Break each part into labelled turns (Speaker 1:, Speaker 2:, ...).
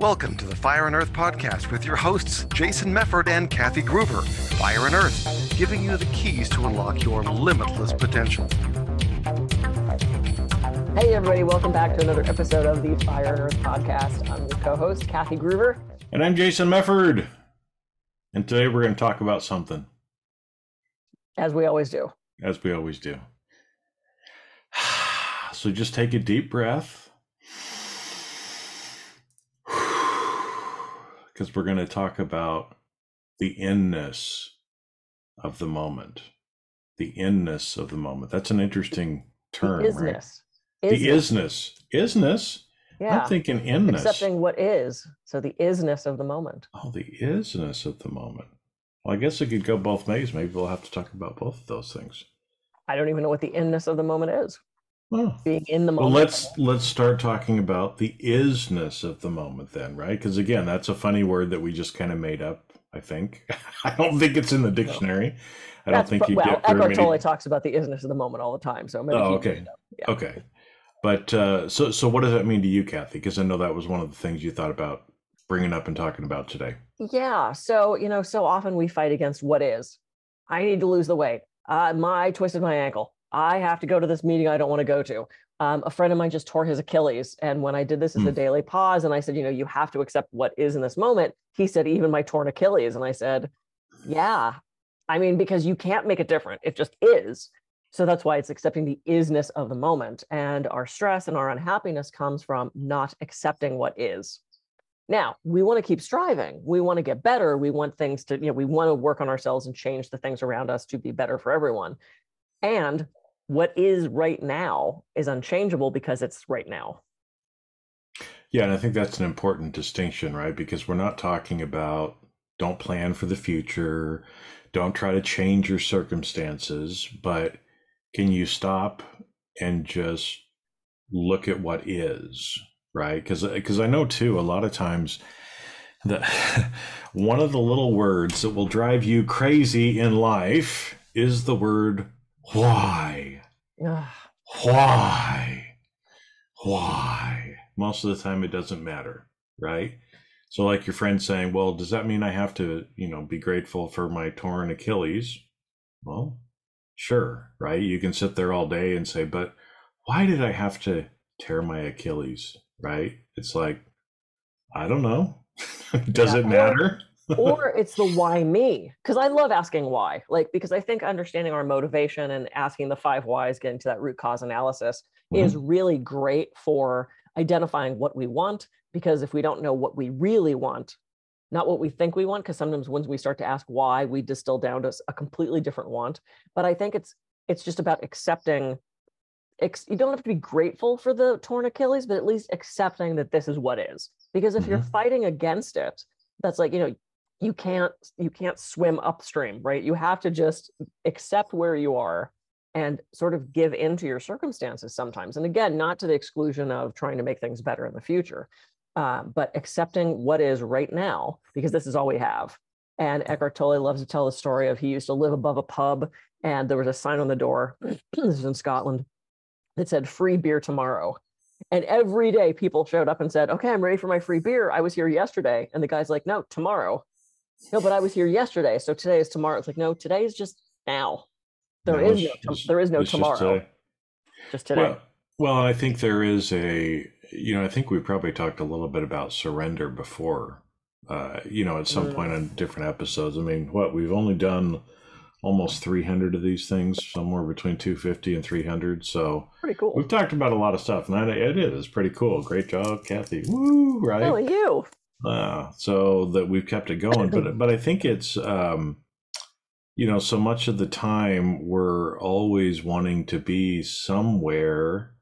Speaker 1: Welcome to the Fire and Earth podcast with your hosts, Jason Mefford and Kathy Gruber. Fire and Earth, giving you the keys to unlock your limitless potential.
Speaker 2: Hey, everybody, welcome back to another episode of the Fire and Earth podcast. I'm your co host, Kathy Gruber.
Speaker 3: And I'm Jason Mefford. And today we're going to talk about something.
Speaker 2: As we always do.
Speaker 3: As we always do. So just take a deep breath. Because we're going to talk about the inness of the moment. The inness of the moment. That's an interesting term.
Speaker 2: The
Speaker 3: right?
Speaker 2: isness.
Speaker 3: The isness. Isness?
Speaker 2: Yeah.
Speaker 3: I'm thinking inness.
Speaker 2: Accepting what is. So the isness of the moment.
Speaker 3: Oh, the isness of the moment. Well, I guess it could go both ways. Maybe we'll have to talk about both of those things.
Speaker 2: I don't even know what the inness of the moment is.
Speaker 3: Oh.
Speaker 2: Being in the
Speaker 3: Well, let's let's start talking about the isness of the moment then, right? Because again, that's a funny word that we just kind of made up. I think I don't think it's in the dictionary. I don't think you
Speaker 2: well,
Speaker 3: get very
Speaker 2: Eckhart. Tolle talks about the isness of the moment all the time. So maybe
Speaker 3: Oh, okay.
Speaker 2: Yeah.
Speaker 3: Okay, but uh, so so what does that mean to you, Kathy? Because I know that was one of the things you thought about bringing up and talking about today.
Speaker 2: Yeah. So, you know, so often we fight against what is. I need to lose the weight. Uh, my I twisted my ankle. I have to go to this meeting I don't want to go to. Um, a friend of mine just tore his Achilles. And when I did this as a
Speaker 3: Hmm.
Speaker 2: daily pause and I said, you know, you have to accept what is in this moment, he said, even my torn Achilles. And I said, yeah. I mean, because you can't make it different. It just is. So that's why it's accepting the isness of the moment. And our stress and our unhappiness comes from not accepting what is. Now, we want to keep striving. We want to get better. We want things to, you know, we want to work on ourselves and change the things around us to be better for everyone. And what is right now is unchangeable because it's right now.
Speaker 3: Yeah, and I think that's an important distinction, right? Because we're not talking about don't plan for the future, don't try to change your circumstances, but can you stop and just look at what is, right? Because because I know too, a lot of times that one of the little words that will drive you crazy in life is the word why. Why? Why? Most of the time, it doesn't matter, right? So, like your friend saying, "Well, does that mean I have to, you know, be grateful for my torn Achilles?" Well, sure, right? You can sit there all day and say, "But why did I have to tear my Achilles?" Right? It's like, I don't know. does
Speaker 2: Yeah,
Speaker 3: it matter?
Speaker 2: Or it's the why me? Because i love asking why like because i think understanding our motivation and asking the five whys getting to that root cause analysis is really great for identifying what we want because if we don't know what we really want not what we think we want because sometimes once we start to ask why we distill down to a completely different want. But i think it's it's just about accepting ex- you don't have to be grateful for the torn achilles but at least accepting that this is what is. Because if you're
Speaker 3: Mhm.
Speaker 2: fighting against it that's like you know you can't you can't swim upstream right? You have to just accept where you are and sort of give into your circumstances sometimes. And again not to the exclusion of trying to make things better in the future uh, but accepting what is right now because this is all we have. And eckhart tolle loves to tell the story of he used to live above a pub and there was a sign on the door this is in scotland that said free beer tomorrow. And every day people showed up and said okay i'm ready for my free beer. I was here yesterday. And the guy's like no tomorrow no, but I was here yesterday, so today is tomorrow. It's like, no, today is just now. There
Speaker 3: no,
Speaker 2: is no,
Speaker 3: just,
Speaker 2: there is no
Speaker 3: it's just
Speaker 2: tomorrow.
Speaker 3: today.
Speaker 2: Just today.
Speaker 3: Well, well, I think there is a, you know, I think we've probably talked a little bit about surrender before, uh, you know, at some
Speaker 2: Mm.
Speaker 3: point on different episodes. I mean, what we've only done almost 300 of these things, somewhere between 250 and 300. So
Speaker 2: Pretty cool.
Speaker 3: we've talked about a lot of stuff, and that, it is pretty cool. Great job, Kathy. Woo, right?
Speaker 2: And you.
Speaker 3: Uh, so that we've kept it going. But but I think it's um, you know so much of the time we're always wanting to be somewhere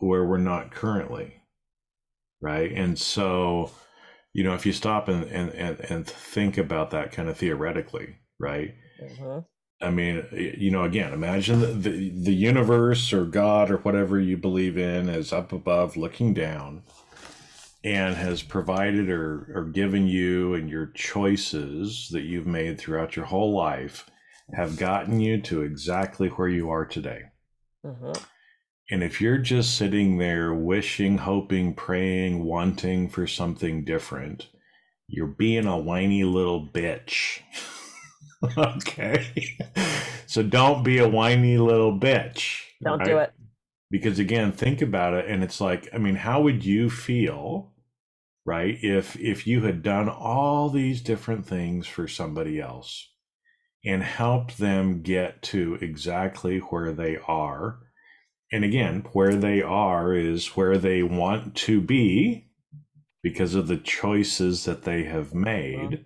Speaker 3: where we're not currently, right? And so you know if you stop and and and, and think about that kind of theoretically, right?
Speaker 2: Mhm.
Speaker 3: I mean, you know, again, imagine the, the the universe or God or whatever you believe in is up above looking down and has provided or, or given you and your choices that you've made throughout your whole life have gotten you to exactly where you are today.
Speaker 2: Mhm.
Speaker 3: And if you're just sitting there wishing, hoping, praying, wanting for something different, you're being a whiny little bitch. okay. so don't be a whiny little bitch.
Speaker 2: Don't right? do it.
Speaker 3: Because again, think about it and it's like, I mean, how would you feel, right, if if you had done all these different things for somebody else and helped them get to exactly where they are? And again, where they are is where they want to be because of the choices that they have made.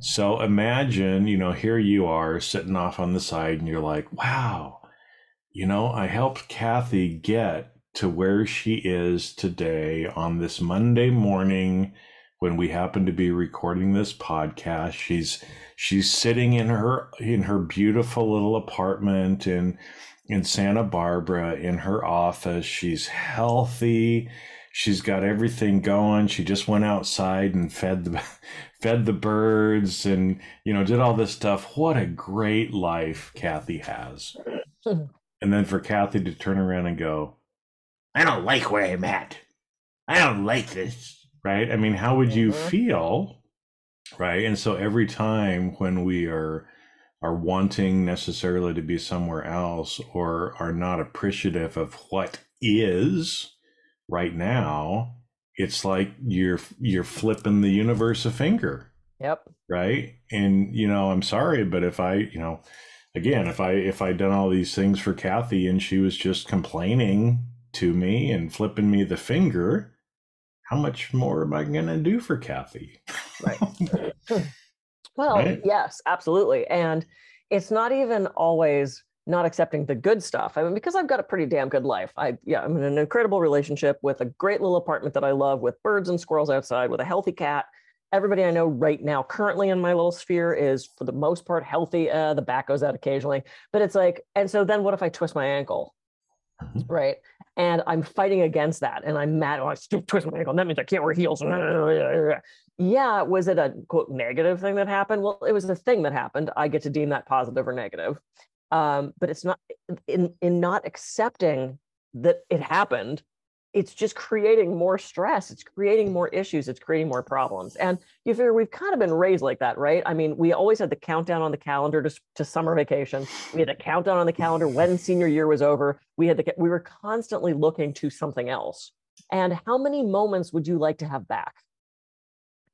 Speaker 3: So imagine, you know, here you are sitting off on the side and you're like, wow, you know, I helped Kathy get to where she is today on this Monday morning when we happen to be recording this podcast. She's she's sitting in her in her beautiful little apartment in in Santa Barbara in her office. She's healthy she's got everything going. She just went outside and fed the fed the birds and you know did all this stuff. What a great life Kathy has. and then for Kathy to turn around and go, I don't like where I'm at. I don't like this. Right? I mean, how would you mm-hmm. feel? Right? And so every time when we are are wanting necessarily to be somewhere else or are not appreciative of what is, right now it's like you're you're flipping the universe a finger
Speaker 2: yep
Speaker 3: right and you know i'm sorry but if i you know again if i if I'd done all these things for kathy and she was just complaining to me and flipping me the finger how much more am i going to do for kathy
Speaker 2: right well right? yes absolutely and it's not even always not accepting the good stuff. I mean, because I've got a pretty damn good life. I yeah, I'm in an incredible relationship with a great little apartment that I love, with birds and squirrels outside, with a healthy cat. Everybody I know right now, currently in my little sphere, is for the most part healthy. Uh, the back goes out occasionally, but it's like, and so then what if I twist my ankle, mm-hmm. right? And I'm fighting against that, and I'm mad. Oh, I twist my ankle. And that means I can't wear heels. yeah, was it a quote negative thing that happened? Well, it was a thing that happened. I get to deem that positive or negative um, but it's not in in not accepting that it happened it's just creating more stress it's creating more issues it's creating more problems and you figure we've kind of been raised like that right? I mean we always had the countdown on the calendar to, to summer vacation we had the countdown on the calendar when senior year was over we had the we were constantly looking to something else and how many moments would you like to have back?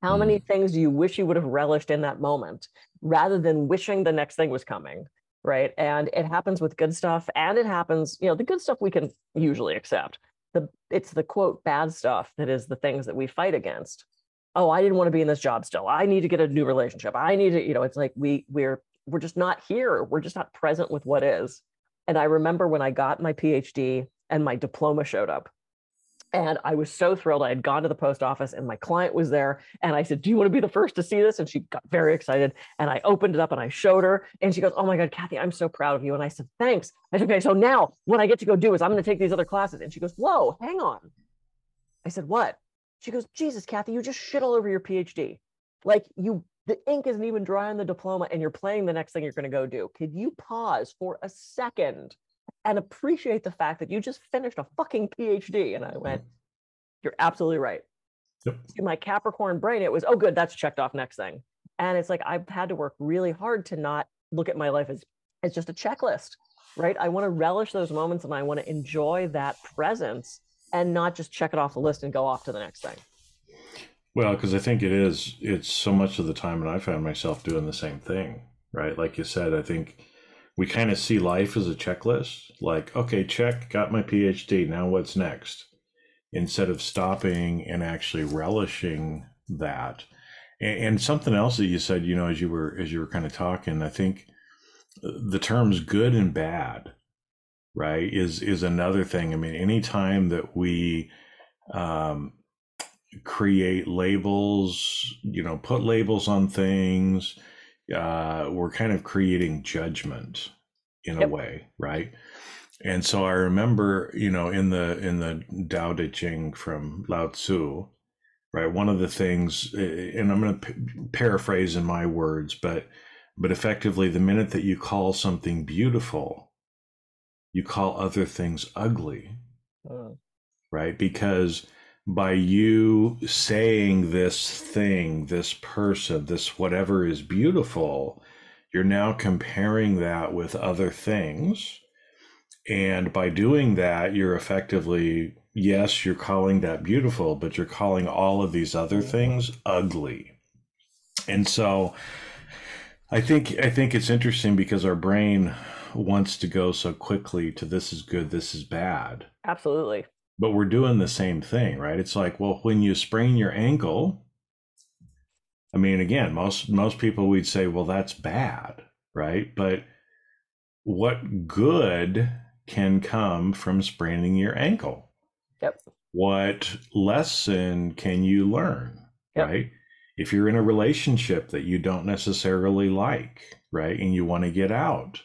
Speaker 2: How many hmm. things do you wish you would have relished in that moment rather than wishing the next thing was coming right? And it happens with good stuff and it happens you know the good stuff we can usually accept it's the quote bad stuff that is the things that we fight against. Oh i didn't want to be in this job still. I need to get a new relationship. I need to you know it's like we we're we're just not here. We're just not present with what is. And i remember when i got my phd and my diploma showed up and I was so thrilled. I had gone to the post office and my client was there. And I said, Do you want to be the first to see this? And she got very excited. And I opened it up and I showed her. And she goes, Oh my God, Kathy, I'm so proud of you. And I said, Thanks. I said, Okay, so now what I get to go do is I'm going to take these other classes. And she goes, Whoa, hang on. I said, What? She goes, Jesus, Kathy, you just shit all over your PhD. Like you, the ink isn't even dry on the diploma and you're playing the next thing you're going to go do. Could you pause for a second and appreciate the fact that you just finished a fucking PhD. And I went, mm-hmm. You're absolutely right. Yep. In my Capricorn brain, it was, Oh, good, that's checked off next thing. And it's like I've had to work really hard to not look at my life as, as just a checklist, right? I want to relish those moments and I want to enjoy that presence and not just check it off the list and go off to the next thing.
Speaker 3: Well, because I think it is, it's so much of the time, and I found myself doing the same thing, right? Like you said, I think we kind of see life as a checklist like okay check got my phd now what's next? Instead of stopping and actually relishing that. And, and, something else that you said you know as you were as you were kind of talking i think uh, the terms good and bad right is is another thing. I mean anytime that we um create labels you know put labels on things uh, we're kind of creating judgment in yep. a way, right? And so I remember, you know, in the in the Tao Te Ching from Lao Tzu, right? One of the things, and I'm going to p- paraphrase in my words, but but effectively, the minute that you call something beautiful, you call other things ugly,
Speaker 2: Mm.
Speaker 3: right? Because by you saying this thing, this person, this whatever is beautiful, you're now comparing that with other things. And by doing that, you're effectively, yes, you're calling that beautiful, but you're calling all of these other mm-hmm. things ugly. And so I think I think it's interesting because our brain wants to go so quickly to this is good, this is bad.
Speaker 2: Absolutely.
Speaker 3: But we're doing the same thing, right? It's like, well, when you sprain your ankle, I mean, again, most most people we'd say, well, that's bad, right? But what good can come from spraining your ankle?
Speaker 2: Yep.
Speaker 3: What lesson can you learn,
Speaker 2: Yep.
Speaker 3: right? If you're in a relationship that you don't necessarily like, right, and you want to get out,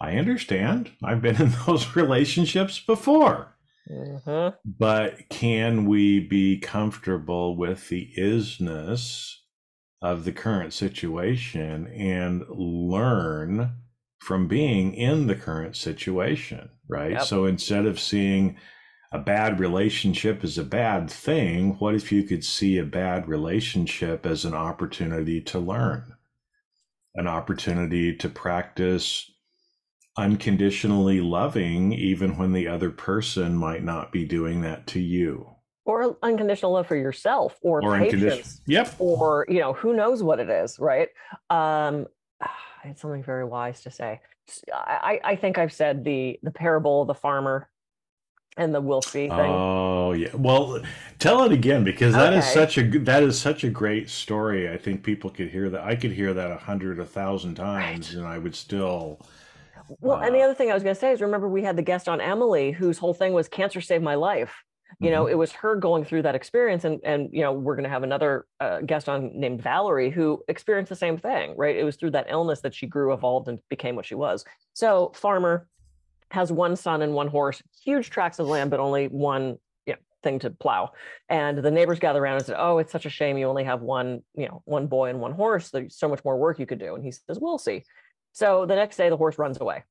Speaker 3: I understand. I've been in those relationships before.
Speaker 2: Hmm
Speaker 3: But can we be comfortable with the isness of the current situation and learn from being in the current situation, right?
Speaker 2: Yep.
Speaker 3: So instead of seeing a bad relationship as a bad thing, what if you could see a bad relationship as an opportunity to learn, an opportunity to practice unconditionally loving, even when the other person might not be doing that to you?
Speaker 2: Or unconditional love for yourself, or,
Speaker 3: Or unconditional.
Speaker 2: patience,
Speaker 3: Yep.
Speaker 2: or you know, who knows what it is, right? Um, I had something very wise to say. I, I think I've said the the parable of the farmer and the see thing.
Speaker 3: Oh yeah. Well, tell it again because that is
Speaker 2: Okay.
Speaker 3: such a that is such a great story. I think people could hear that. I could hear that a hundred, a thousand times, and I would still.
Speaker 2: Well, and the other thing I was going to say is remember we had the guest on Emily whose whole thing was cancer saved my life. You know,
Speaker 3: Mhm.
Speaker 2: it was her going through that experience, and and you know we're going to have another uh, guest on named Valerie who experienced the same thing. Right, it was through that illness that she grew, evolved, and became what she was. So farmer has one son and one horse, huge tracts of land, but only one you know, thing to plow. And the neighbors gather around and said, "Oh, it's such a shame you only have one, you know, one boy and one horse. There's so much more work you could do." And he says, "We'll see." So the next day, the horse runs away,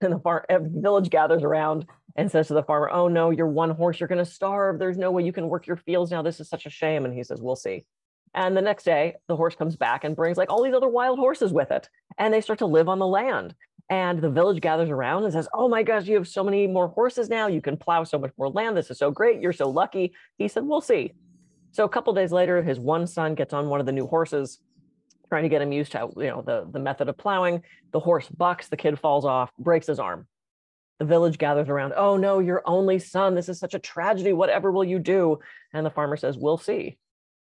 Speaker 2: and the far village gathers around and says to the farmer, "Oh no, you're one horse. You're going to starve. There's no way you can work your fields now. This is such a shame." And he says, "We'll see." And the next day, the horse comes back and brings like all these other wild horses with it, and they start to live on the land. And the village gathers around and says, "Oh my gosh, you have so many more horses now. You can plow so much more land. This is so great. You're so lucky." He said, "We'll see." So a couple days later, his one son gets on one of the new horses, trying to get him used to you know the the method of plowing. The horse bucks. The kid falls off, breaks his arm. The village gathers around. Oh no, your only son. This is such a tragedy. Whatever will you do? And the farmer says, "We'll see."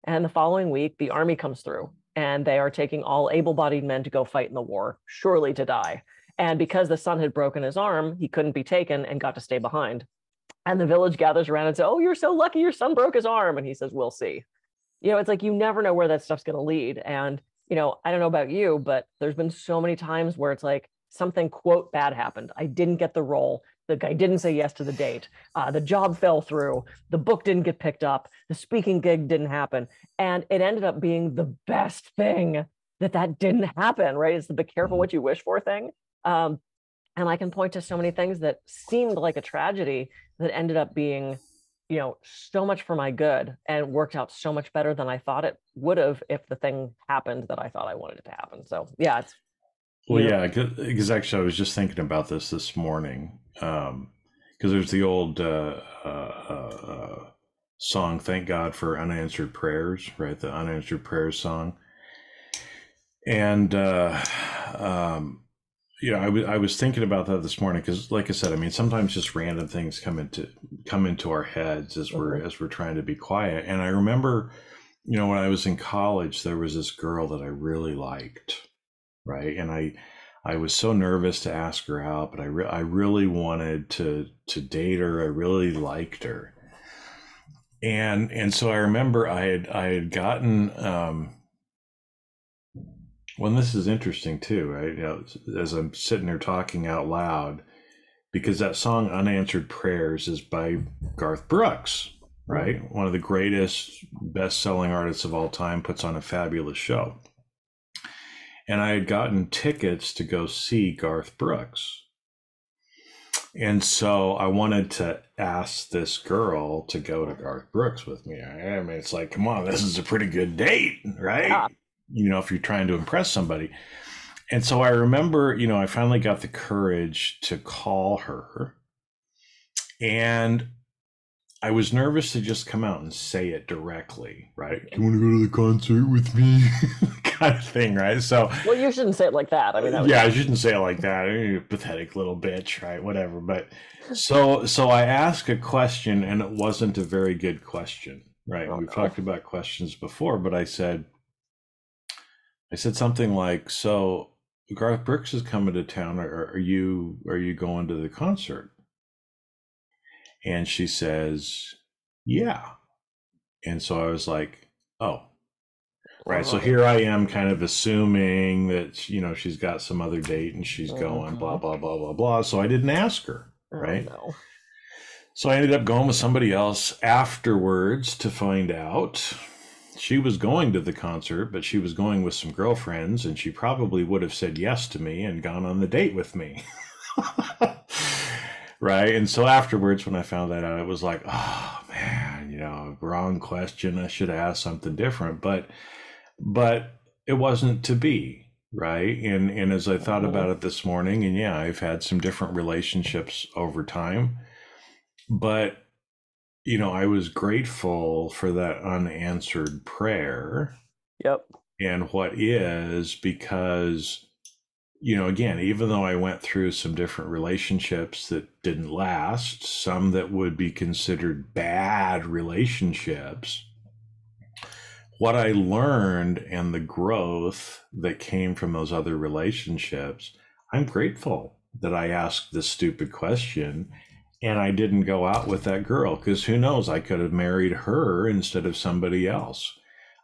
Speaker 2: And the following week, the army comes through, and they are taking all able-bodied men to go fight in the war, surely to die. And because the son had broken his arm, he couldn't be taken and got to stay behind. And the village gathers around and says, "Oh, you're so lucky. Your son broke his arm." And he says, "We'll see." You know, it's like you never know where that stuff's going to lead. And you know, I don't know about you, but there's been so many times where it's like something quote bad happened. I didn't get the role. The guy didn't say yes to the date. Uh, the job fell through. The book didn't get picked up. The speaking gig didn't happen, and it ended up being the best thing that that didn't happen. Right? It's the "be careful what you wish for" thing. Um, and I can point to so many things that seemed like a tragedy that ended up being you know so much for my good and worked out so much better than i thought it would have if the thing happened that i thought i wanted it to happen so yeah it's
Speaker 3: Well,
Speaker 2: Yeah.
Speaker 3: because actually, I was just thinking about this this morning. um Because there's the old uh, uh, uh, uh, song, Thank God for Unanswered Prayers, right? The Unanswered Prayers song. And, uh, um, you know, I was I was thinking about that this morning because, like I said, I mean, sometimes just random things come into come into our heads as we're
Speaker 2: Mhm.
Speaker 3: as we're trying to be quiet. And I remember, you know, when I was in college, there was this girl that I really liked, right? And I I was so nervous to ask her out, but I re- I really wanted to to date her. I really liked her, and and so I remember I had I had gotten. Um, well, and this is interesting too, right? You know, as I'm sitting there talking out loud, because that song "Unanswered Prayers" is by Garth Brooks, right? Mm-hmm. One of the greatest, best-selling artists of all time, puts on a fabulous show and I had gotten tickets to go see Garth Brooks. And so I wanted to ask this girl to go to Garth Brooks with me. I mean, it's like, come on, this is a pretty good date, right? Yeah. You know, if you're trying to impress somebody. And so I remember, you know, I finally got the courage to call her. And I was nervous to just come out and say it directly, right? Do you want to go to the concert with me? kind of thing, right? So,
Speaker 2: well, you shouldn't say it like that. I mean, that
Speaker 3: yeah, I shouldn't say it like that. You pathetic little bitch, right? Whatever. But so, so I asked a question, and it wasn't a very good question, right? Oh, We've no. talked about questions before, but I said, I said something like, "So, Garth Brooks is coming to town. Are, are you are you going to the concert?" And she says, Yeah. And so I was like, Oh, right. So here I am kind of assuming that, you know, she's got some other date and she's going, blah, mm-hmm. blah, blah, blah, blah. So I didn't ask her. Oh, right. Oh, no. So I ended up going with somebody else afterwards to find out she was going to the concert, but she was going with some girlfriends, and she probably would have said yes to me and gone on the date with me. right? And so afterwards, when I found that out, it was like, oh man, you know, wrong question. I should have asked something different, but but it wasn't to be, right? And and as I thought about it this morning, and yeah, I've had some different relationships over time, but you know, I was grateful for that unanswered prayer.
Speaker 2: Yep.
Speaker 3: And what is because you know, again, even though I went through some different relationships that didn't last, some that would be considered bad relationships, what I learned and the growth that came from those other relationships, I'm grateful that I asked this stupid question and I didn't go out with that girl because who knows, I could have married her instead of somebody else.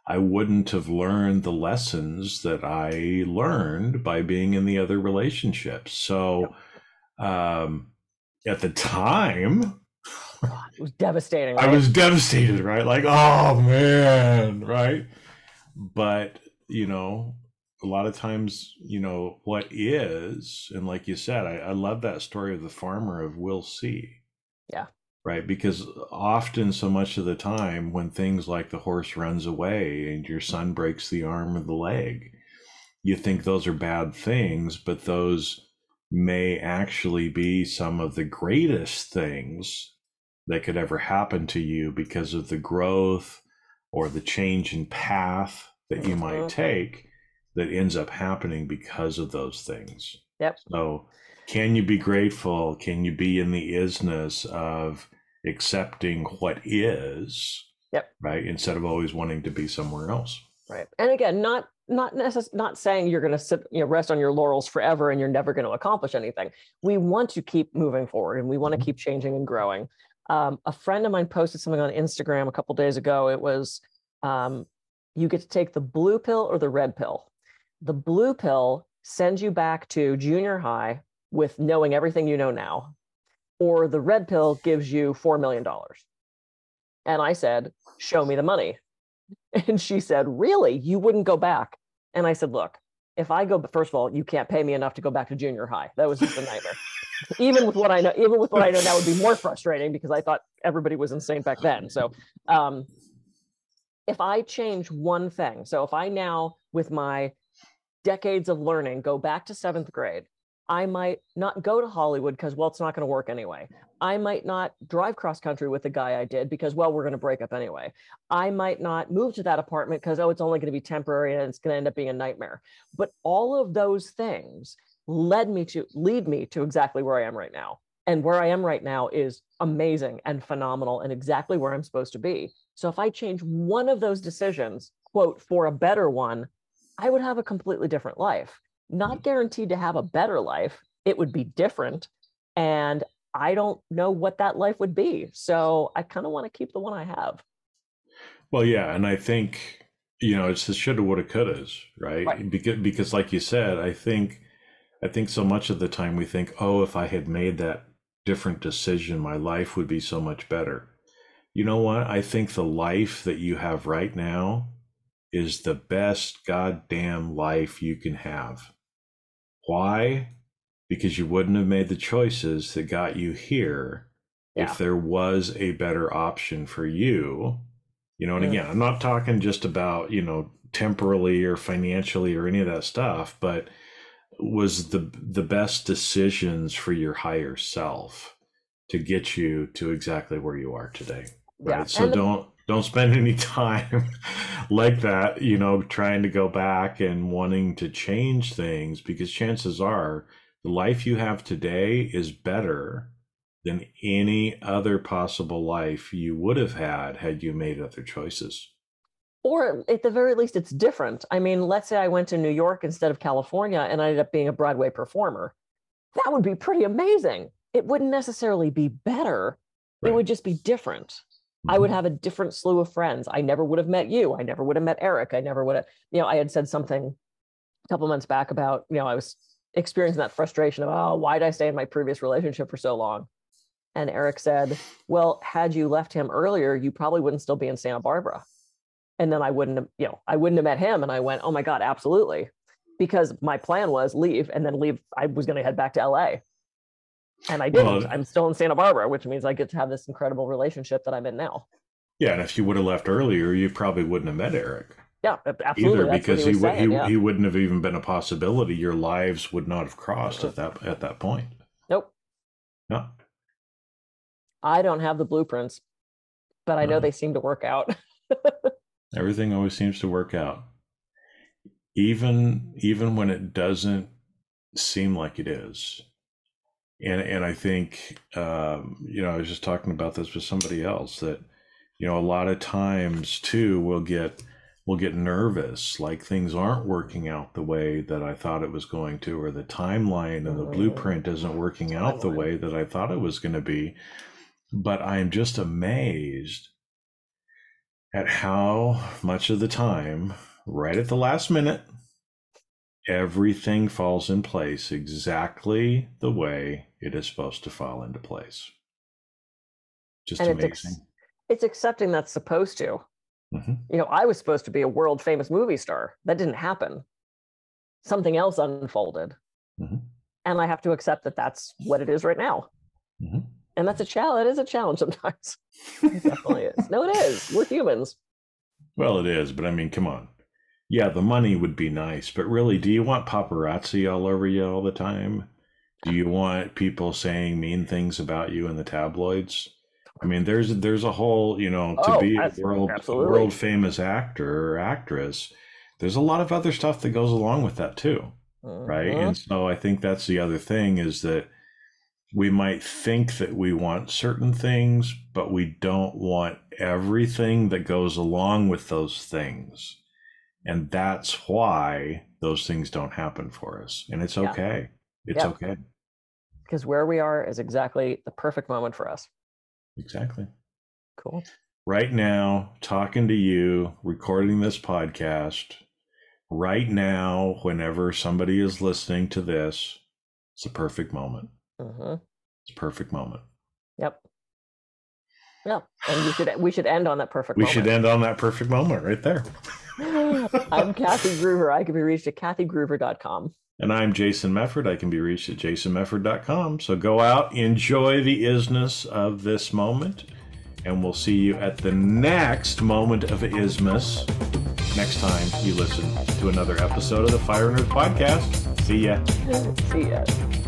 Speaker 3: I wouldn't have learned the lessons that I learned by being in the other relationships. So um, at the time,
Speaker 2: it was devastating.
Speaker 3: Right? I was devastated, right? Like, oh man, right? But, you know, a lot of times, you know, what is, and like you said, I, I love that story of the farmer of we'll see.
Speaker 2: Yeah.
Speaker 3: Right because often so much of the time when things like the horse runs away and your son breaks the arm or the leg you think those are bad things but those may actually be some of the greatest things that could ever happen to you because of the growth or the change in path that you might mm-hmm. take that ends up happening because of those things.
Speaker 2: Yep.
Speaker 3: So can you be grateful? Can you be in the isness of accepting what is?
Speaker 2: Yep.
Speaker 3: Right. Instead of always wanting to be somewhere else.
Speaker 2: Right. And again, not not necess- not saying you're going to sit you know rest on your laurels forever and you're never going to accomplish anything. We want to keep moving forward and we want to mm-hmm. keep changing and growing. Um, a friend of mine posted something on Instagram a couple days ago. It was um, you get to take the blue pill or the red pill. The blue pill sends you back to junior high with knowing everything you know now, or the red pill gives you $4 million. And I said, Show me the money. And she said, Really? You wouldn't go back? And I said, Look, if I go, first of all, you can't pay me enough to go back to junior high. That was just a nightmare. even with what I know, even with what I know now would be more frustrating because I thought everybody was insane back then. So, um, if I change one thing, so if I now, with my decades of learning, go back to seventh grade I might not go to Hollywood because, well, it's not going to work anyway. I might not drive cross country with the guy I did because, well, we're going to break up anyway. I might not move to that apartment because, oh, it's only going to be temporary and it's going to end up being a nightmare. But all of those things led me to lead me to exactly where I am right now. And where I am right now is amazing and phenomenal and exactly where I'm supposed to be. So if I change one of those decisions, quote, for a better one, I would have a completely different life not mm-hmm. guaranteed to have a better life. It would be different. And I don't know what that life would be. So I kind of want to keep the one I have.
Speaker 3: Well, yeah. And I think, you know, it's the shoulda, woulda, couldas, right? right? Because, because like you said, I think, I think so much of the time we think, oh, if I had made that different decision, my life would be so much better. You know what? I think the life that you have right now is the best goddamn life you can have. Why? because you wouldn't have made the choices that got you here
Speaker 2: Yeah.
Speaker 3: if there was a better option for you. You know, and
Speaker 2: Yeah.
Speaker 3: again, I'm not talking just about, you know, temporally or financially or any of that stuff, but was the the best decisions for your higher self to get you to exactly where you are today. Right.
Speaker 2: Yeah.
Speaker 3: So
Speaker 2: And
Speaker 3: don't don't spend any time like that, you know, trying to go back and wanting to change things because chances are the life you have today is better than any other possible life you would have had had you made other choices.
Speaker 2: or at the very least it's different. I mean let's say i went to new york instead of california and i ended up being a broadway performer. That would be pretty amazing. It wouldn't necessarily be better. It would just be different i would mm-hmm. have a different slew of friends i never would have met you i never would have met eric i never would have you know i had said something a couple months back about you know i was experiencing that frustration of oh why did i stay in my previous relationship for so long and eric said well had you left him earlier you probably wouldn't still be in santa barbara and then I wouldn't have, you know, I wouldn't have met him. And I went, oh my God, absolutely. Because my plan was leave and then leave. I was going to head back to LA. And I didn't.
Speaker 3: Well-
Speaker 2: I'm still in Santa Barbara, which means I get to have this incredible relationship that I'm in now.
Speaker 3: Yeah, and if you would have left earlier, you probably wouldn't have met Eric
Speaker 2: Yeah, absolutely.
Speaker 3: either
Speaker 2: That's
Speaker 3: because
Speaker 2: he
Speaker 3: he
Speaker 2: saying.
Speaker 3: he,
Speaker 2: yeah.
Speaker 3: he wouldn't have even been a possibility. Your lives would not have crossed at that at that point.
Speaker 2: Nope.
Speaker 3: No.
Speaker 2: I don't have the blueprints, but I know they seem to work out.
Speaker 3: Everything always seems to work out. Even even when it doesn't seem like it is. And and I think um, you know, I was just talking about this with somebody else that, you know, a lot of times too we'll get we'll get nervous, like things aren't working out the way that I thought it was going to, or the timeline and the
Speaker 2: Mm.
Speaker 3: blueprint isn't working out the way that I thought it was going to be. But I'm just amazed at how much of the time, right at the last minute, everything falls in place exactly the way it is supposed to fall into place. Just
Speaker 2: And it's
Speaker 3: amazing.
Speaker 2: ex- it's accepting that's supposed to.
Speaker 3: Mhm.
Speaker 2: You know, I was supposed to be a world famous movie star. That didn't happen. Something else unfolded.
Speaker 3: Mhm.
Speaker 2: And I have to accept that that's what it is right now.
Speaker 3: Mhm.
Speaker 2: And that's a challenge. It is a challenge sometimes. It definitely is. No, it is. We're humans.
Speaker 3: Well, it is, but I mean, come on. Yeah, the money would be nice, but really, do you want paparazzi all over you all the time? Do you want people saying mean things about you in the tabloids? I mean, there's there's a whole, you know, to
Speaker 2: Oh,
Speaker 3: be a world
Speaker 2: absolutely.
Speaker 3: world famous actor or actress, there's a lot of other stuff that goes along with that too. right
Speaker 2: Mhm.
Speaker 3: and so i think that's the other thing is that we might think that we want certain things but we don't want everything that goes along with those things and that's why those things don't happen for us and it's
Speaker 2: Yeah.
Speaker 3: okay it's
Speaker 2: Yeah.
Speaker 3: okay
Speaker 2: Because where we are is exactly the perfect moment for us.
Speaker 3: exactly
Speaker 2: Cool.
Speaker 3: right now talking to you recording this podcast right now whenever somebody is listening to this it's a perfect moment
Speaker 2: hmm
Speaker 3: it's a perfect moment
Speaker 2: Yep. Yeah. And we should we should end on that perfect
Speaker 3: We
Speaker 2: moment.
Speaker 3: should end on that perfect moment right there.
Speaker 2: I'm Kathy Gruber. I can be reached at kathygruber.com.
Speaker 3: And I'm Jason Mefford. I can be reached at jasonmefford.com. So go out, enjoy the isness of this moment, and we'll see you at the next moment of ismus next time you listen to another episode of the Fire and Earth Podcast. See ya.
Speaker 2: See ya.